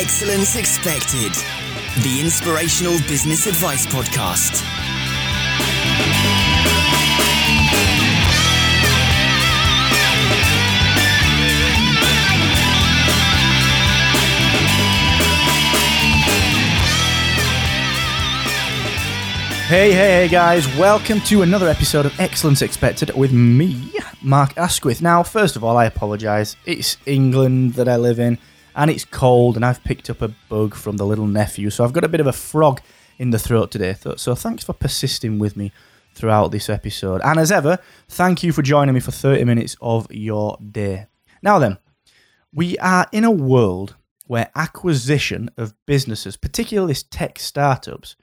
Excellence Expected, the inspirational business advice podcast. Hey, hey, hey, guys, welcome to another episode of Excellence Expected with me, Mark Asquith. Now, first of all, I apologise. It's England that I live in, and it's cold, and I've picked up a bug from the little nephew, so I've got a bit of a frog in the throat today. So, thanks for persisting with me throughout this episode. And as ever, thank you for joining me for 30 minutes of your day. Now, then, we are in a world where acquisition of businesses, particularly tech startups,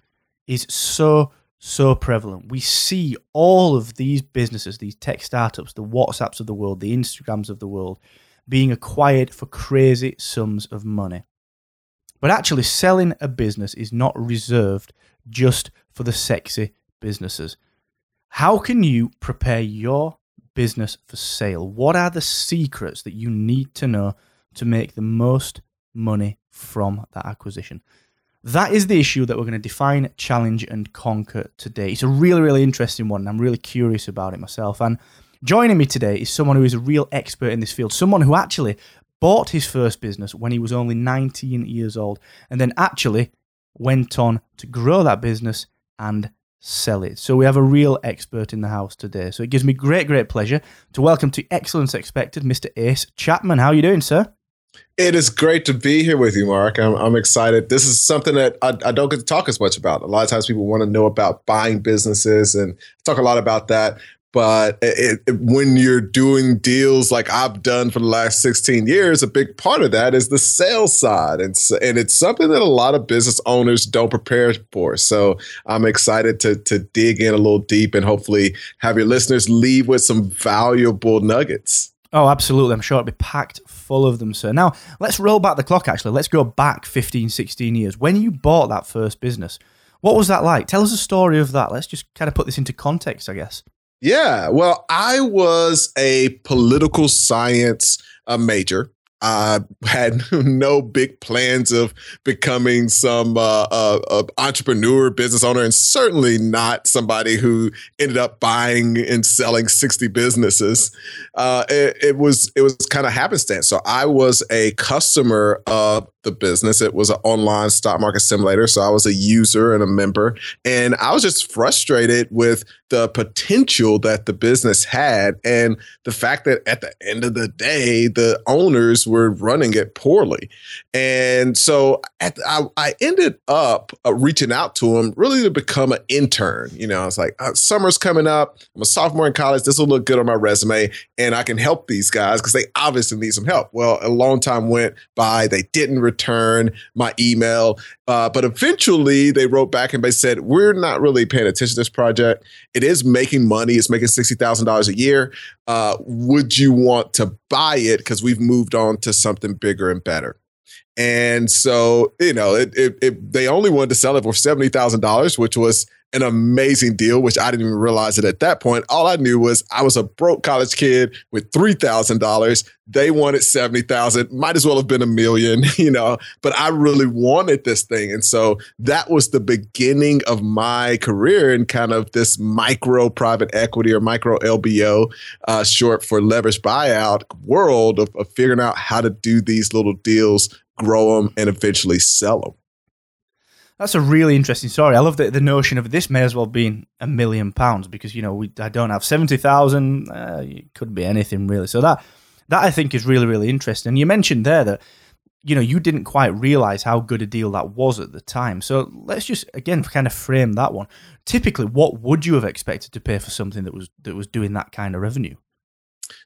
is so so prevalent. We see all of these businesses, these tech startups, the WhatsApps of the world, the Instagrams of the world, being acquired for crazy sums of money. But actually, selling a business is not reserved just for the sexy businesses. How can you prepare your business for sale? What are the secrets that you need to know to make the most money from that acquisition? That is the issue that we're going to define, challenge, and conquer today. It's a really, really interesting one. And I'm really curious about it myself. And joining me today is someone who is a real expert in this field, someone who actually bought his first business when he was only 19 years old, and then actually went on to grow that business and sell it. So we have a real expert in the house today. So it gives me great, great pleasure to welcome to Excellence Expected, Mr. Ace Chapman. How are you doing, sir? It is great to be here with you, Mark. I'm, I'm excited. This is something that I, I, don't get to talk as much about. A lot of times people want to know about buying businesses and talk a lot about that. But it, it, when you're doing deals like I've done for the last 16 years, a big part of that is the sales side. And, and it's something that a lot of business owners don't prepare for. So I'm excited to, to dig in a little deep and hopefully have your listeners leave with some valuable nuggets. Oh, absolutely. I'm sure it'll be packed full of them, sir. Now, let's roll back the clock, actually. Let's go back 15, 16 years. When you bought that first business, what was that like? Tell us a story of that. Let's just kind of put this into context, I guess. Yeah. Well, I was a political science uh, major. I had no big plans of becoming some uh, uh, uh, entrepreneur, business owner, and certainly not somebody who ended up buying and selling sixty businesses. Uh, it, it, was it was kind of happenstance. So I was a customer of the business. It was an online stock market simulator. So I was a user and a member. And I was just frustrated with the potential that the business had and the fact that at the end of the day, the owners were running it poorly. And so the, I, I, ended up uh, reaching out to him really to become an intern. You know, I was like, uh, summer's coming up. I'm a sophomore in college. This will look good on my resume and I can help these guys because they obviously need some help. Well, a long time went by. They didn't return my email. Uh, but eventually they wrote back and they said, We're not really paying attention to this project. It is making money, it's making $60,000 a year. Uh, would you want to buy it? Because we've moved on to something bigger and better. And so, you know, it, it, it, they only wanted to sell it for $70,000, which was an amazing deal, which I didn't even realize it at that point. All I knew was I was a broke college kid with three thousand dollars. They wanted seventy thousand. Might as well have been a million, you know. But I really wanted this thing, and so that was the beginning of my career in kind of this micro private equity or micro LBO, uh, short for leverage buyout world of, of figuring out how to do these little deals, grow them, and eventually sell them. That's a really interesting story. I love the, the notion of this may as well be a million pounds because you know we I don't have seventy thousand. Uh, it could be anything really. So that that I think is really really interesting. You mentioned there that you know you didn't quite realize how good a deal that was at the time. So let's just again kind of frame that one. Typically, what would you have expected to pay for something that was that was doing that kind of revenue?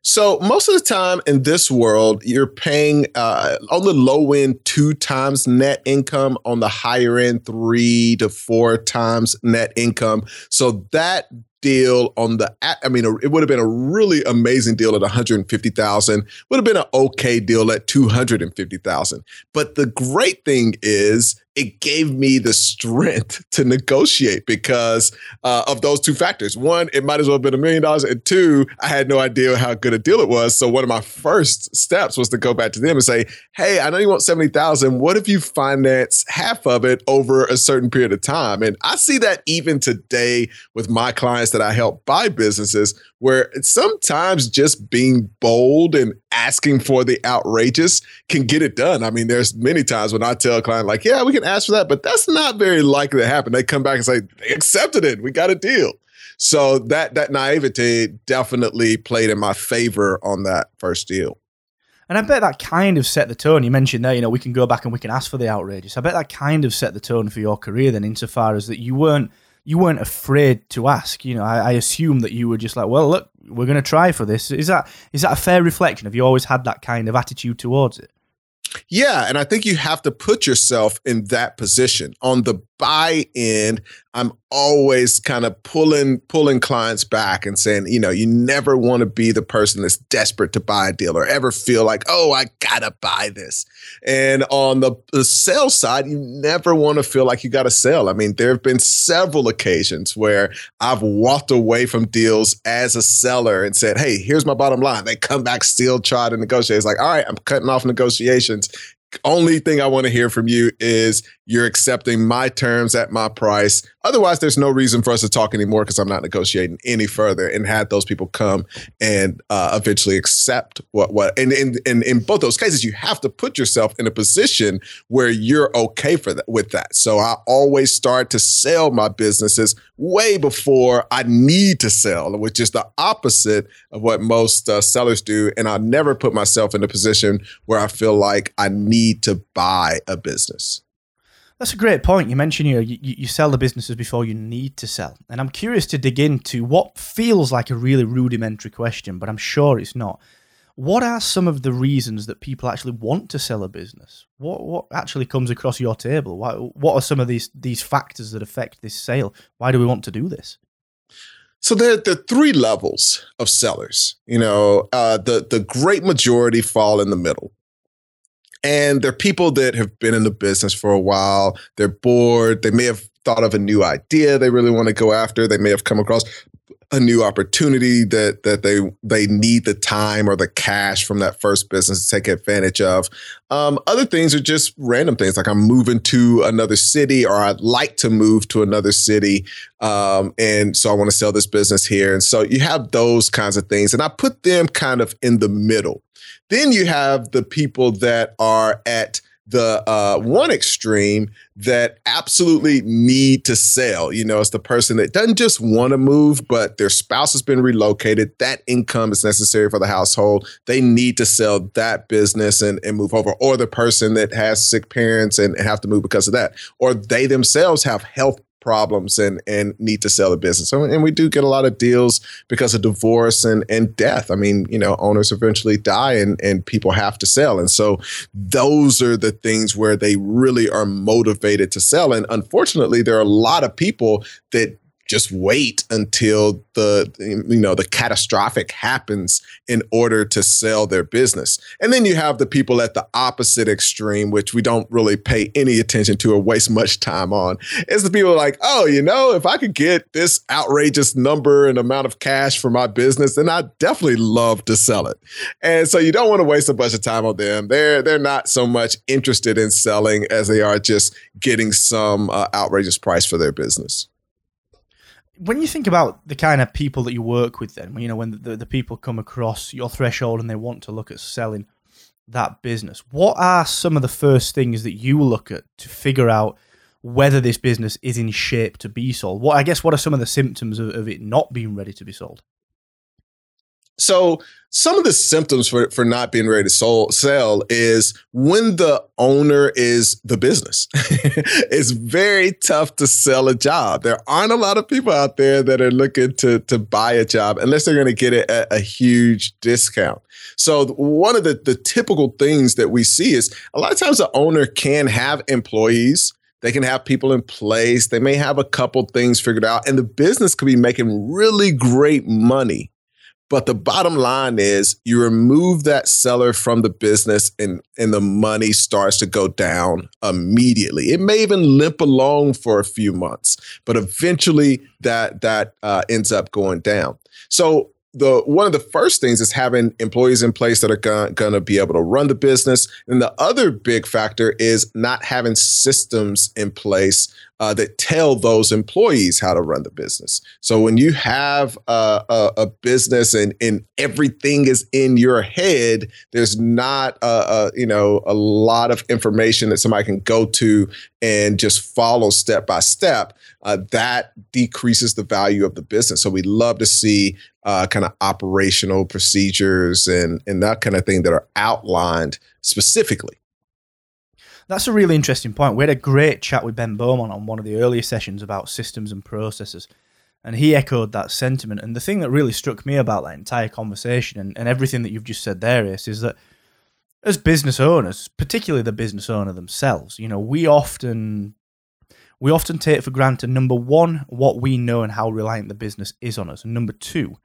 So most of the time in this world, you're paying uh, on the low end two times net income, on the higher end three to four times net income. So that deal on the I mean it would have been a really amazing deal at 150,000 would have been an okay deal at 250,000 but the great thing is it gave me the strength to negotiate because uh, of those two factors. One, it might as well have been a million dollars. And two, I had no idea how good a deal it was. So one of my first steps was to go back to them and say, hey, I know you want 70,000. What if you finance half of it over a certain period of time? And I see that even today with my clients that I help buy businesses where sometimes just being bold and asking for the outrageous can get it done. I mean, there's many times when I tell a client, like, yeah, we can ask for that, but that's not very likely to happen. They come back and say, they accepted it. We got a deal. So that that naivety definitely played in my favor on that first deal. And I bet that kind of set the tone. You mentioned there, you know, we can go back and we can ask for the outrageous. I bet that kind of set the tone for your career then, insofar as that you weren't you weren't afraid to ask. You know, I, I assume that you were just like, well, look, we're going to try for this. Is that is that a fair reflection? Have you always had that kind of attitude towards it? Yeah, and I think you have to put yourself in that position. On the buy in, I'm always kind of pulling pulling clients back and saying, you know, you never want to be the person that's desperate to buy a deal or ever feel like, oh, I gotta buy this. And on the, the sales side, you never want to feel like you got to sell. I mean, there have been several occasions where I've walked away from deals as a seller and said, hey, here's my bottom line. They come back, still try to negotiate. It's like, all right, I'm cutting off negotiations only thing I want to hear from you is you're accepting my terms at my price. Otherwise, there's no reason for us to talk anymore because I'm not negotiating any further. And had those people come and uh, eventually accept what what and in in in both those cases, you have to put yourself in a position where you're okay for that with that. So I always start to sell my businesses way before I need to sell, which is the opposite of what most uh, sellers do. And I never put myself in a position where I feel like I need to buy a business. That's a great point. You mentioned you, you you sell the businesses before you need to sell, and I'm curious to dig into what feels like a really rudimentary question, but I'm sure it's not. What are some of the reasons that people actually want to sell a business? What what actually comes across your table? Why, what are some of these these factors that affect this sale? Why do we want to do this? So there, are three levels of sellers. You know, uh, the the great majority fall in the middle. And they're people that have been in the business for a while. They're bored. They may have thought of a new idea they really want to go after. They may have come across a new opportunity that that they they need the time or the cash from that first business to take advantage of. Um, other things are just random things like I'm moving to another city or I'd like to move to another city, um, and so I want to sell this business here. And so you have those kinds of things, and I put them kind of in the middle. Then you have the people that are at the uh, one extreme that absolutely need to sell. You know, it's the person that doesn't just want to move, but their spouse has been relocated. That income is necessary for the household. They need to sell that business and, and move over. Or the person that has sick parents and have to move because of that. Or they themselves have health problems and and need to sell a business. And we do get a lot of deals because of divorce and and death. I mean, you know, owners eventually die and and people have to sell. And so those are the things where they really are motivated to sell. And unfortunately, there are a lot of people that just wait until the you know the catastrophic happens in order to sell their business. And then you have the people at the opposite extreme which we don't really pay any attention to or waste much time on. It's the people like oh you know if i could get this outrageous number and amount of cash for my business then i definitely love to sell it. And so you don't want to waste a bunch of time on them. They're they're not so much interested in selling as they are just getting some uh, outrageous price for their business when you think about the kind of people that you work with, then you know when the, the people come across your threshold and they want to look at selling that business, what are some of the first things that you look at to figure out whether this business is in shape to be sold? What I guess what are some of the symptoms of, of it not being ready to be sold? So some of the symptoms for, for not being ready to sell is when the owner is the business. it's very tough to sell a job. There aren't a lot of people out there that are looking to, to buy a job unless they're going to get it at a huge discount. So one of the, the typical things that we see is a lot of times the owner can have employees They can have people in place. They may have a couple things figured out, and the business could be making really great money. But the bottom line is you remove that seller from the business and, and the money starts to go down immediately. It may even limp along for a few months, but eventually that that uh, ends up going down. So the one of the first things is having employees in place that are going to be able to run the business and the other big factor is not having systems in place uh, that tell those employees how to run the business so when you have a, a, a business and, and everything is in your head there's not a, a, you know a lot of information that somebody can go to and just follow step by step uh, that decreases the value of the business. So we love to see uh, kind of operational procedures and and that kind of thing that are outlined specifically. That's a really interesting point. We had a great chat with Ben Bowman on one of the earlier sessions about systems and processes. And he echoed that sentiment. And the thing that really struck me about that entire conversation and, and everything that you've just said there is, is that as business owners, particularly the business owner themselves, you know, we often we often take for granted number one, what we know and how reliant the business is on us. And number two,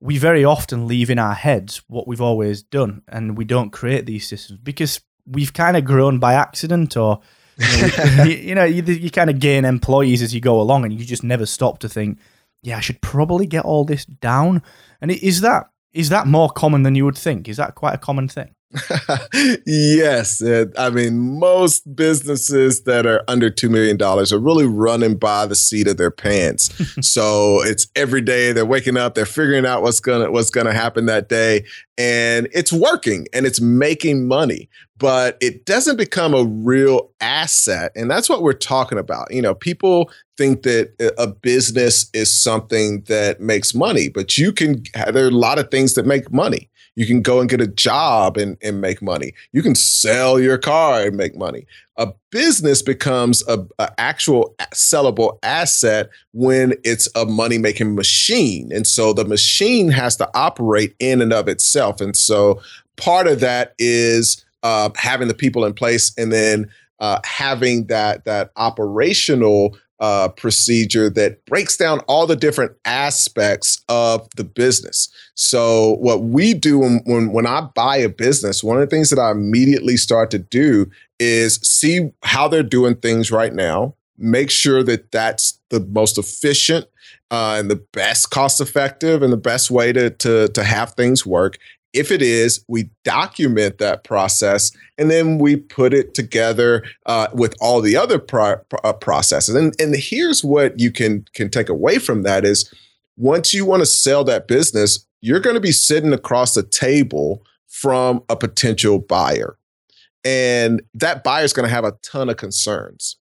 we very often leave in our heads what we've always done and we don't create these systems because we've kind of grown by accident or you know, you, you, know, you, you kind of gain employees as you go along and you just never stop to think yeah i should probably get all this down. And is that is that more common than you would think? Is that quite a common thing yes. I mean, most businesses that are under $2 million are really running by the seat of their pants. so it's every day they're waking up, they're figuring out what's going to, what's going to happen that day. And it's working and it's making money, but it doesn't become a real asset. And that's what we're talking about. You know, people think that a business is something that makes money, but you can, there are a lot of things that make money. You can go and get a job and, and make money. You can sell your car and make money. A business becomes a, a actual sellable asset when it's a money making machine. And so the machine has to operate in and of itself. And so part of that is uh, having the people in place and then uh, having that that operational uh, procedure that breaks down all the different aspects of the business. So, what we do when, when, when I buy a business, one of the things that I immediately start to do is see how they're doing things right now, make sure that that's the most efficient uh, and the best cost effective and the best way to, to, to have things work. If it is, we document that process and then we put it together uh, with all the other pro- uh, processes. And, and here's what you can can take away from that is once you want to sell that business, you're going to be sitting across the table from a potential buyer. And that buyer is going to have a ton of concerns.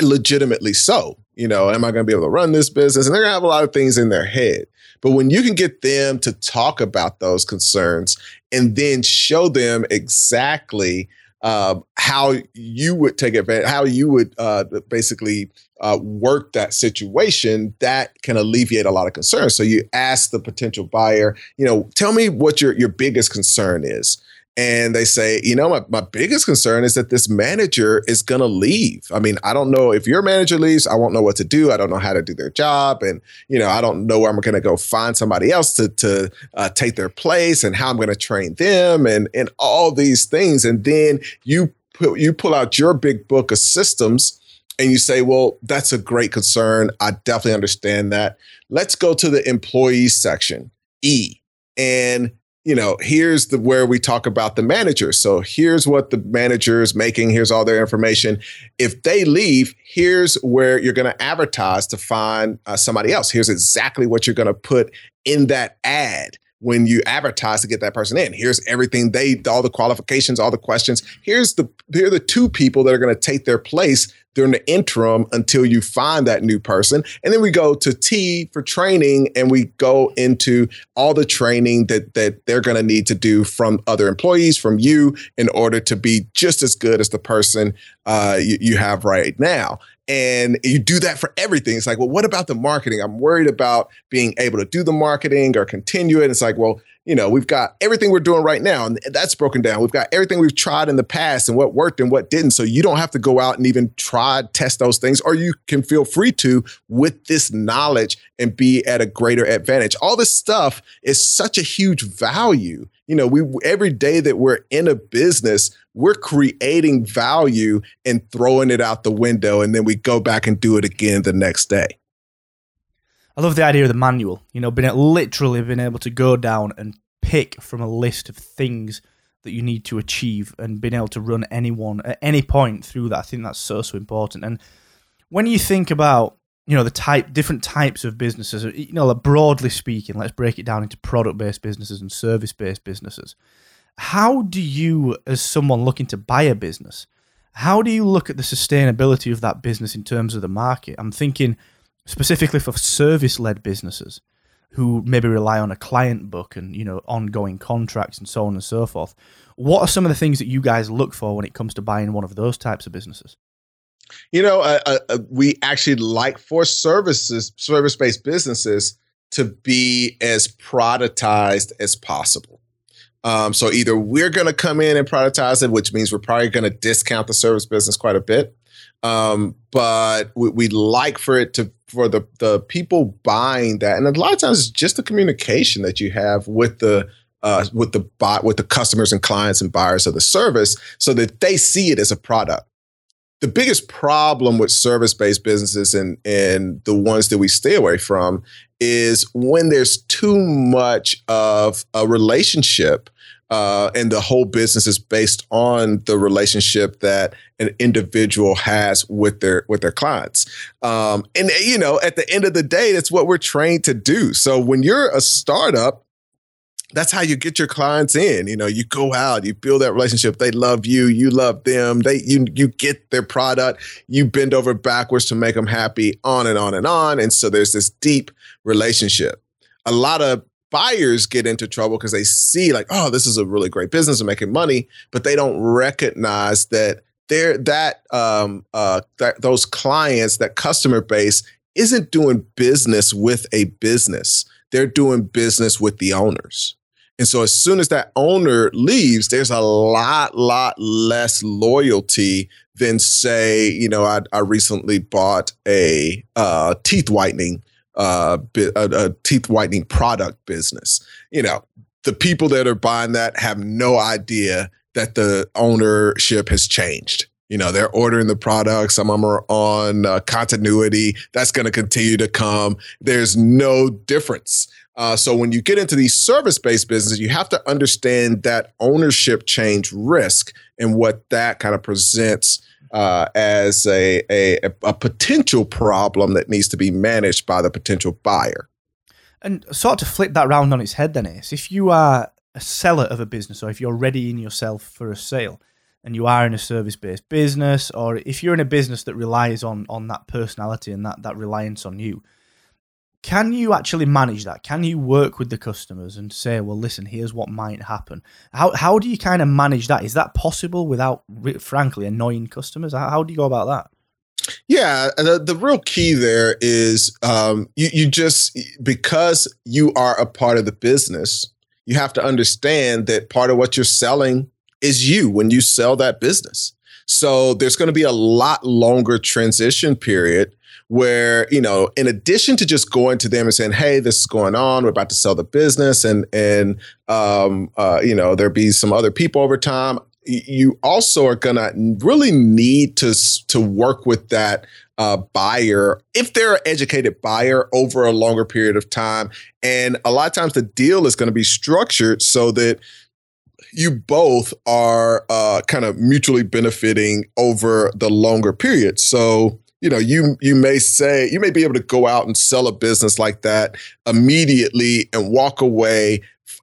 Legitimately so. You know, am I going to be able to run this business? And they're going to have a lot of things in their head. But when you can get them to talk about those concerns and then show them exactly uh, how you would take advantage, how you would uh, basically uh, work that situation, that can alleviate a lot of concerns. So you ask the potential buyer, you know, tell me what your your biggest concern is and they say, you know, my, my biggest concern is that this manager is going to leave. I mean, I don't know if your manager leaves, I won't know what to do. I don't know how to do their job. And, you know, I don't know where I'm going to go find somebody else to, to uh, take their place and how I'm going to train them and, and all these things. And then you you pull out your big book of systems and you say, well, that's a great concern. I definitely understand that. Let's go to the employees section, E. And you know, here's the where we talk about the manager. So here's what the manager is making. Here's all their information. If they leave, here's where you're going to advertise to find uh, somebody else. Here's exactly what you're going to put in that ad when you advertise to get that person in. Here's everything they, all the qualifications, all the questions. Here's the here are the two people that are going to take their place during the interim until you find that new person. And then we go to T for training and we go into all the training that that they're going to need to do from other employees, from you, in order to be just as good as the person uh, you, you have right now. And you do that for everything. It's like, well, what about the marketing? I'm worried about being able to do the marketing or continue it. It's like, well, you know, we've got everything we're doing right now, and that's broken down. We've got everything we've tried in the past and what worked and what didn't. So you don't have to go out and even try test those things, or you can feel free to with this knowledge and be at a greater advantage. All this stuff is such a huge value. You know, we every day that we're in a business, we're creating value and throwing it out the window, and then we go back and do it again the next day. I love the idea of the manual. You know, being literally being able to go down and pick from a list of things that you need to achieve, and being able to run anyone at any point through that. I think that's so so important. And when you think about you know the type different types of businesses you know like broadly speaking let's break it down into product based businesses and service based businesses how do you as someone looking to buy a business how do you look at the sustainability of that business in terms of the market i'm thinking specifically for service-led businesses who maybe rely on a client book and you know ongoing contracts and so on and so forth. What are some of the things that you guys look for when it comes to buying one of those types of businesses? You know, uh, uh, uh we actually like for services, service-based businesses to be as productized as possible. Um, so either we're going to come in and productize it, which means we're probably going to discount the service business quite a bit, um, but we, would like for it to for the the people buying that, and a lot of times it's just the communication that you have with the uh, with the bot with the customers and clients and buyers of the service, so that they see it as a product. The biggest problem with service based businesses and and the ones that we stay away from is when there's too much of a relationship uh, and the whole business is based on the relationship that an individual has with their with their clients. Um, and you know, at the end of the day, that's what we're trained to do. So when you're a startup, that's how you get your clients in. You know, you go out, you build that relationship. They love you, you love them. They you you get their product, you bend over backwards to make them happy, on and on and on. And so there's this deep relationship. A lot of buyers get into trouble because they see like, oh, this is a really great business and making money, but they don't recognize that they're that um uh that those clients, that customer base isn't doing business with a business. They're doing business with the owners. And so as soon as that owner leaves, there's a lot, lot less loyalty than say, you know, I, I recently bought a uh, teeth whitening uh, a, a teeth whitening product business. You know, the people that are buying that have no idea that the ownership has changed. You know, they're ordering the products. Some of them are on uh, continuity. That's going to continue to come. There's no difference. Uh, so when you get into these service-based businesses, you have to understand that ownership change risk and what that kind of presents uh, as a, a, a potential problem that needs to be managed by the potential buyer. And sort of to flip that round on its head, then is if you are a seller of a business, or if you're readying yourself for a sale, and you are in a service-based business, or if you're in a business that relies on on that personality and that that reliance on you, can you actually manage that? Can you work with the customers and say, well, listen, here's what might happen? How, how do you kind of manage that? Is that possible without, frankly, annoying customers? How, how do you go about that? Yeah, the, the real key there is um, you, you just, because you are a part of the business, you have to understand that part of what you're selling is you when you sell that business. So there's going to be a lot longer transition period where you know in addition to just going to them and saying hey this is going on. We're about to sell the business and and um, uh, you know there be some other people over time you also are gonna really need to to work with that uh, buyer if they're an educated buyer over a longer period of time. And a lot of times the deal is going to be structured so that you both are uh, kind of mutually benefiting over the longer period. So you know you you may say you may be able to go out and sell a business like that immediately and walk away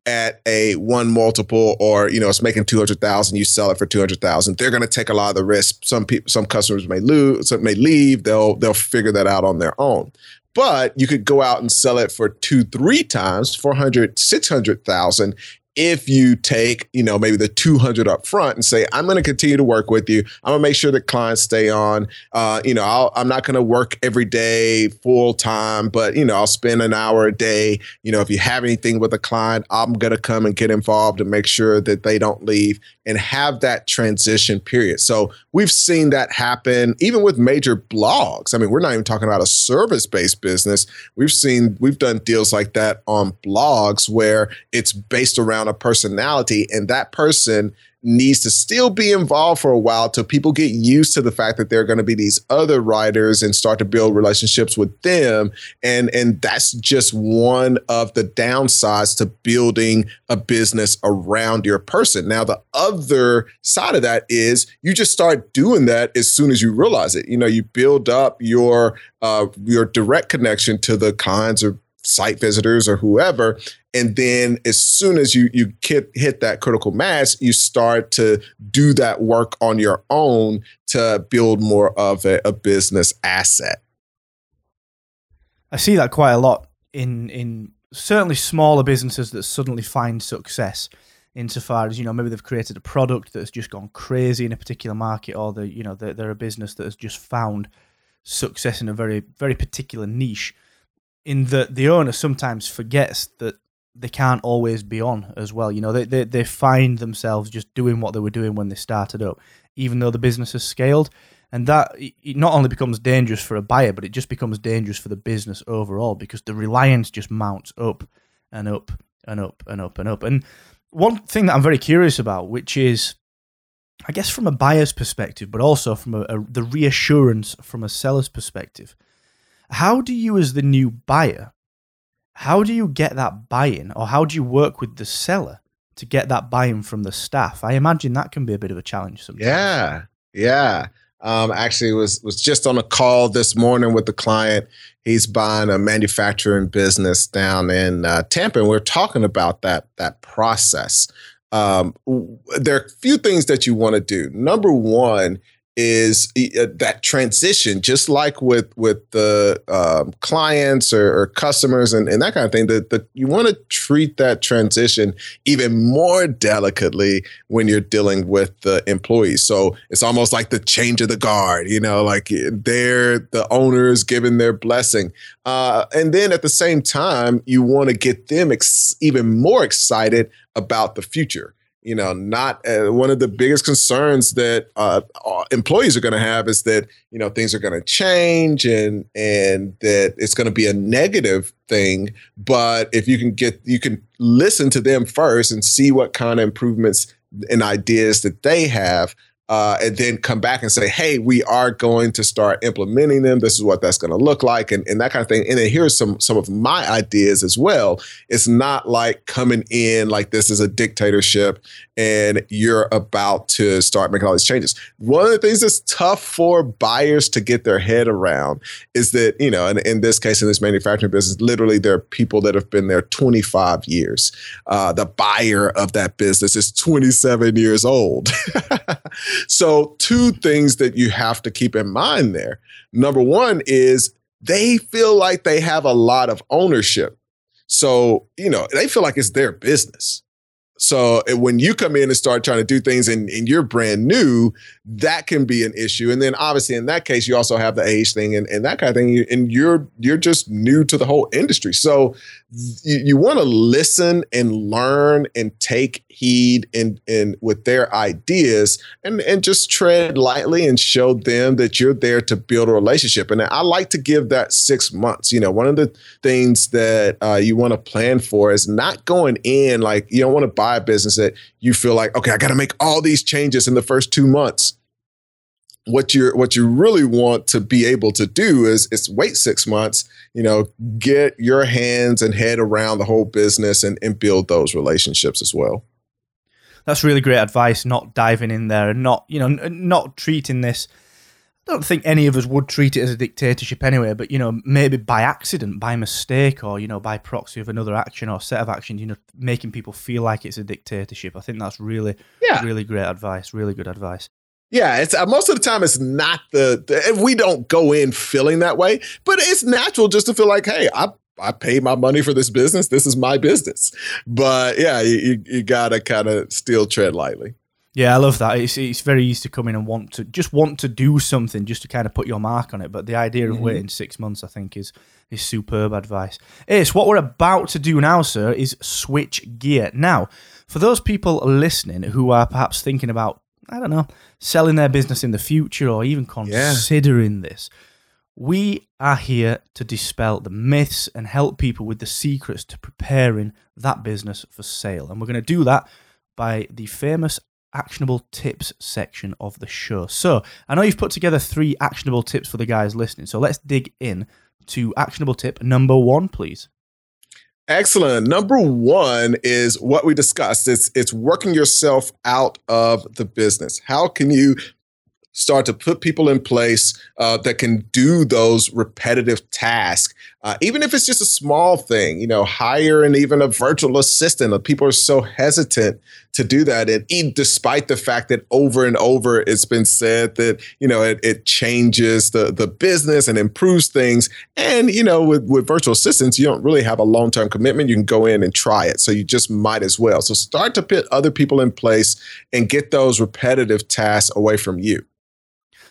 at a one multiple or you know it's making 200,000 you sell it for 200,000 they're going to take a lot of the risk. Some people some customers may lose some may leave. They'll they'll figure that out on their own. But you could go out and sell it for two three times 400 600,000 if you take, you know, maybe the 200 up front and say, I'm going to continue to work with you. I'm going to make sure that clients stay on. Uh, you know, i am not going to work every day full time, but, you know, I'll spend an hour a day. You know, if you have anything with a client, I'm going to come and get involved and make sure that they don't leave and have that transition period. So we've seen that happen even with major blogs. I mean, we're not even talking about a service based business. We've seen, we've done deals like that on blogs where it's based around a personality, and that person needs to still be involved for a while till people get used to the fact that there are going to be these other writers and start to build relationships with them. And and that's just one of the downsides to building a business around your person. Now the other side of that is you just start doing that as soon as you realize it. You know you build up your uh, your direct connection to the kinds of site visitors or whoever and then as soon as you you hit, hit that critical mass you start to do that work on your own to build more of a, a business asset. I see that quite a lot in in certainly smaller businesses that suddenly find success insofar as you know maybe they've created a product that's just gone crazy in a particular market or the you know they're, they're a business that has just found success in a very very particular niche in that the owner sometimes forgets that they can't always be on as well. You know, they, they, they find themselves just doing what they were doing when they started up, even though the business has scaled. And that it not only becomes dangerous for a buyer, but it just becomes dangerous for the business overall because the reliance just mounts up and up and up and up and up. And one thing that I'm very curious about, which is, I guess, from a buyer's perspective, but also from a, a, the reassurance from a seller's perspective, how do you, as the new buyer, how do you get that buy-in or how do you work with the seller to get that buy-in from the staff? I imagine that can be a bit of a challenge sometimes. Yeah yeah. Um, actually was was just on a call this morning with the client. He's buying a manufacturing business down in uh, tampa and we're talking about that that process. Um, there are a few things that you want to do. Number one is uh, that transition, just like with with the um, clients or, or, customers and, and that kind of thing. That the, you want to treat that transition even more delicately when you're dealing with the employees. So it's almost like the change of the guard. You know, like they're the owners giving their blessing, uh, and then at the same time, you want to get them ex- even more excited about the future you know, not uh, one of the biggest concerns that uh, uh employees are going to have is that you know things are going to change and and that it's going to be a negative thing. But if you can get, you can listen to them first and see what kind of improvements and ideas that they have uh, and then come back and say, hey, we are going to start implementing them. This is what that's going to look like, and, and that kind of thing. And then here's some some of my ideas as well. It's not like coming in like this is a dictatorship and you're about to start making all these changes. One of the things that's tough for buyers to get their head around is that, you know, and in this case, in this manufacturing business, literally there are people that have been there 25 years. Uh, the buyer of that business is 27 years old. so, two things that you have to keep in mind there. Number one is they feel like they have a lot of ownership. So, you know, they feel like it's their business. So when you come in and start trying to do things and, and, you're brand new, that can be an issue. And then obviously in that case, you also have the age thing and, and that kind of thing. And you're you're just new to the whole industry. So you, you want to listen and learn and take heed and and with their ideas and and just tread lightly and show them that you're there to build a relationship. And I like to give that six months. You know, one of the things that uh, you want to plan for is not going in like you don't want to buy a business that you feel like okay, I got to make all these changes in the first two months what you what you really want to be able to do is is wait six months you know get your hands and head around the whole business and, and build those relationships as well that's really great advice not diving in there and not you know not treating this I don't think any of us would treat it as a dictatorship anyway, but you know, maybe by accident, by mistake, or you know, by proxy of another action or set of actions, you know, making people feel like it's a dictatorship. I think that's really, yeah. really great advice. Really good advice. Yeah, it's uh, most of the time it's not the, the we don't go in feeling that way, but it's natural just to feel like, hey, I I paid my money for this business. This is my business. But yeah, you, you got to kind of still tread lightly. Yeah, I love that. It's it's very easy to come in and want to just want to do something just to kind of put your mark on it. But the idea of mm-hmm. waiting six months, I think, is is superb advice. Ace, what we're about to do now, sir, is switch gear. Now, for those people listening who are perhaps thinking about, I don't know, selling their business in the future or even considering yeah. this, we are here to dispel the myths and help people with the secrets to preparing that business for sale. And we're going to do that by the famous actionable tips section of the show. So I know you've put together three actionable tips for the guys listening. So let's dig in to actionable tip number one, please. Excellent. Number one is what we discussed. It's it's working yourself out of the business. How can you start to put people in place uh, that can do those repetitive tasks, uh, even if it's just a small thing. You know, hire and even a virtual assistant. People are so hesitant to do that, and despite the fact that over and over it's been said that you know it, it changes the the business and improves things. And you know, with with virtual assistants, you don't really have a long term commitment. You can go in and try it, so you just might as well. So start to put other people in place and get those repetitive tasks away from you.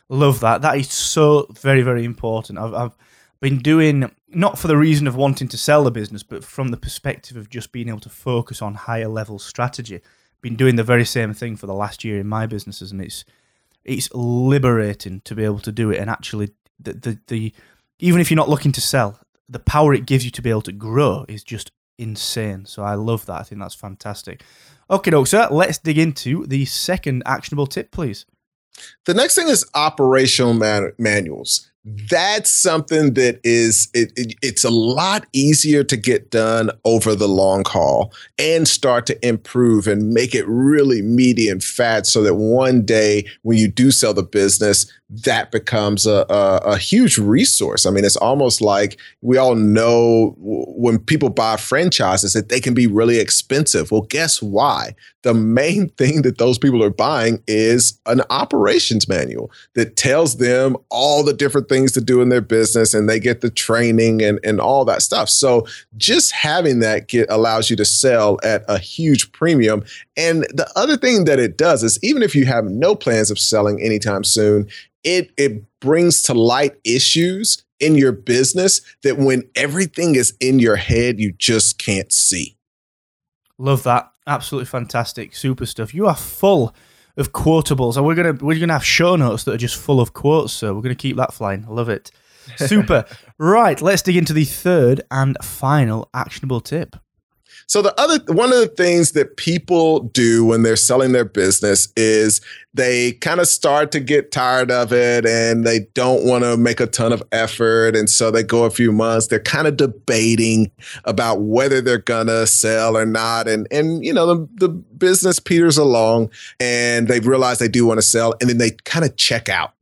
Love that. That is so very, very important. I've, I've been doing, not for the reason of wanting to sell the business, but from the perspective of just being able to focus on higher level strategy. Been doing the very same thing for the last year in my businesses, and it's it's liberating to be able to do it. And actually, the, the, the even if you're not looking to sell, the power it gives you to be able to grow is just insane. So I love that. I think that's fantastic. Okay, doke, sir. Let's dig into the second actionable tip, please. The next thing is operational man- manuals. That's something that is it, it, it's a lot easier to get done over the long haul and start to improve and make it really meaty and fat so that one day when you do sell the business that becomes a, a, a, huge resource. I mean, it's almost like we all know when people buy franchises that they can be really expensive. Well, guess why? The main thing that those people are buying is an operations manual that tells them all the different things to do in their business and they get the training and, and all that stuff. So just having that get allows you to sell at a huge premium. And the other thing that it does is even if you have no plans of selling anytime soon, it it brings to light issues in your business that when everything is in your head, you just can't see. Love that. Absolutely fantastic. Super stuff. You are full of quotables. And we're gonna we're gonna have show notes that are just full of quotes, so we're gonna keep that flying. I love it. Super. right, let's dig into the third and final actionable tip. So the other one of the things that people do when they're selling their business is they kind of start to get tired of it and they don't want to make a ton of effort. And so they go a few months they're kind of debating about whether they're going to sell or not. And and you know the, the business peters along and they realize they do want to sell and then they kind of check out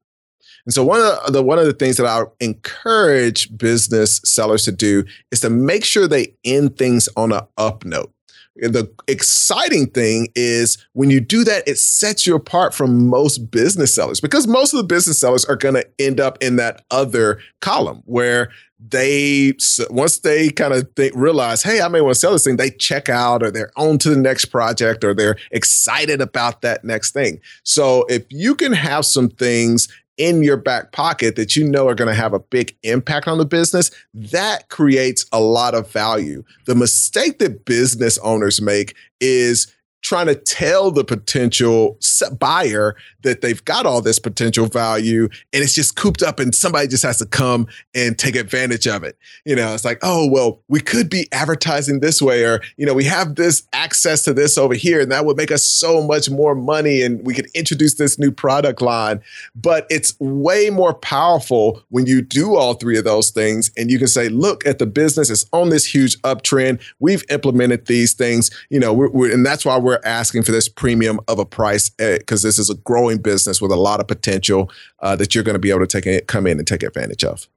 and so one of the one of the things that I encourage business sellers to do is to make sure they end things on an up note. The exciting thing is when you do that, it sets you apart from most business sellers because most of the business sellers are going to end up in that other column where they once they kind of think, realize, hey, I may want to sell this thing, they check out or they're on to the next project or they're excited about that next thing. So if you can have some things in your back pocket that you know are going to have a big impact on the business, that creates a lot of value. The mistake that business owners make is trying to tell the potential buyer that they've got all this potential value and it's just cooped up and somebody just has to come and take advantage of it. You know, it's like, oh, well, we could be advertising this way or, you know, we have this access to this over here and that would make us so much more money and we could introduce this new product line. But it's way more powerful when you do all three of those things and you can say, look at the business, it's on this huge uptrend. We've implemented these things, you know, we're, we're, and that's why we're we're asking for this premium of a price because eh, this is a growing business with a lot of potential uh, that you're going to be able to take it, come in and take advantage of.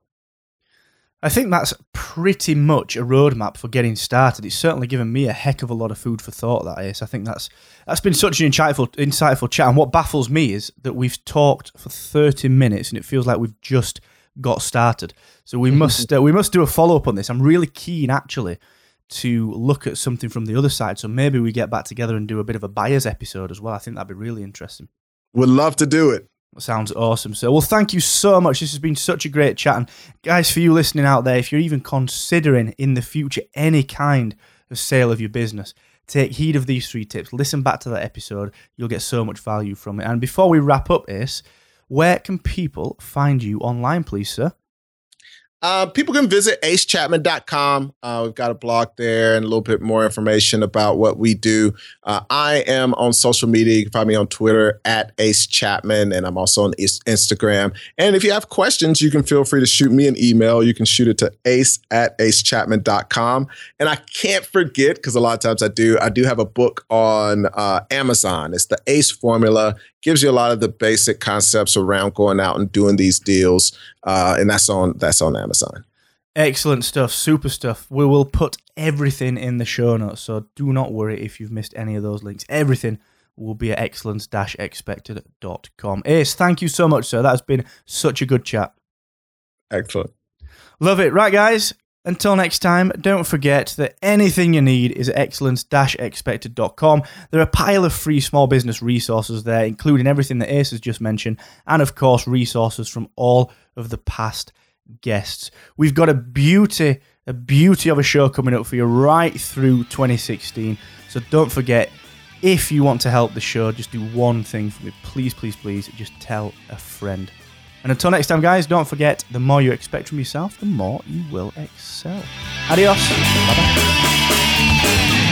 I think that's pretty much a roadmap for getting started. It's certainly given me a heck of a lot of food for thought. That is, I think that's that's been such an insightful, insightful chat. And what baffles me is that we've talked for thirty minutes, and it feels like we've just got started. So we must uh, we must do a follow up on this. I'm really keen actually to look at something from the other side. So maybe we get back together and do a bit of a buyers episode as well. I think that'd be really interesting. Would love to do it. Sounds awesome. So, well, thank you so much. This has been such a great chat. And, guys, for you listening out there, if you're even considering in the future any kind of sale of your business, take heed of these three tips. Listen back to that episode. You'll get so much value from it. And before we wrap up, Ace, where can people find you online, please, sir? Uh, people can visit acechapman.com. Uh, we've got a blog there and a little bit more information about what we do. Uh, I am on social media. You can find me on Twitter at Ace Chapman, and I'm also on Instagram. And if you have questions, you can feel free to shoot me an email. You can shoot it to ace at acechapman.com. And I can't forget, because a lot of times I do, I do have a book on uh, Amazon. It's the ACE Formula gives you a lot of the basic concepts around going out and doing these deals, uh, and that's on that's on Amazon. Excellent stuff, super stuff. We will put everything in the show notes, so do not worry if you've missed any of those links. Everything will be at excellence-expected.com. Ace, thank you so much, sir. That has been such a good chat. Excellent. Love it. Right, guys, until next time, don't forget that anything you need is excellence-expected.com. There are a pile of free small business resources there, including everything that Ace has just mentioned, and of course, resources from all of the past guests. We've got a beauty, a beauty of a show coming up for you right through 2016. So don't forget, if you want to help the show, just do one thing for me. Please, please, please, just tell a friend. And until next time, guys, don't forget the more you expect from yourself, the more you will excel. Adios. Bye bye.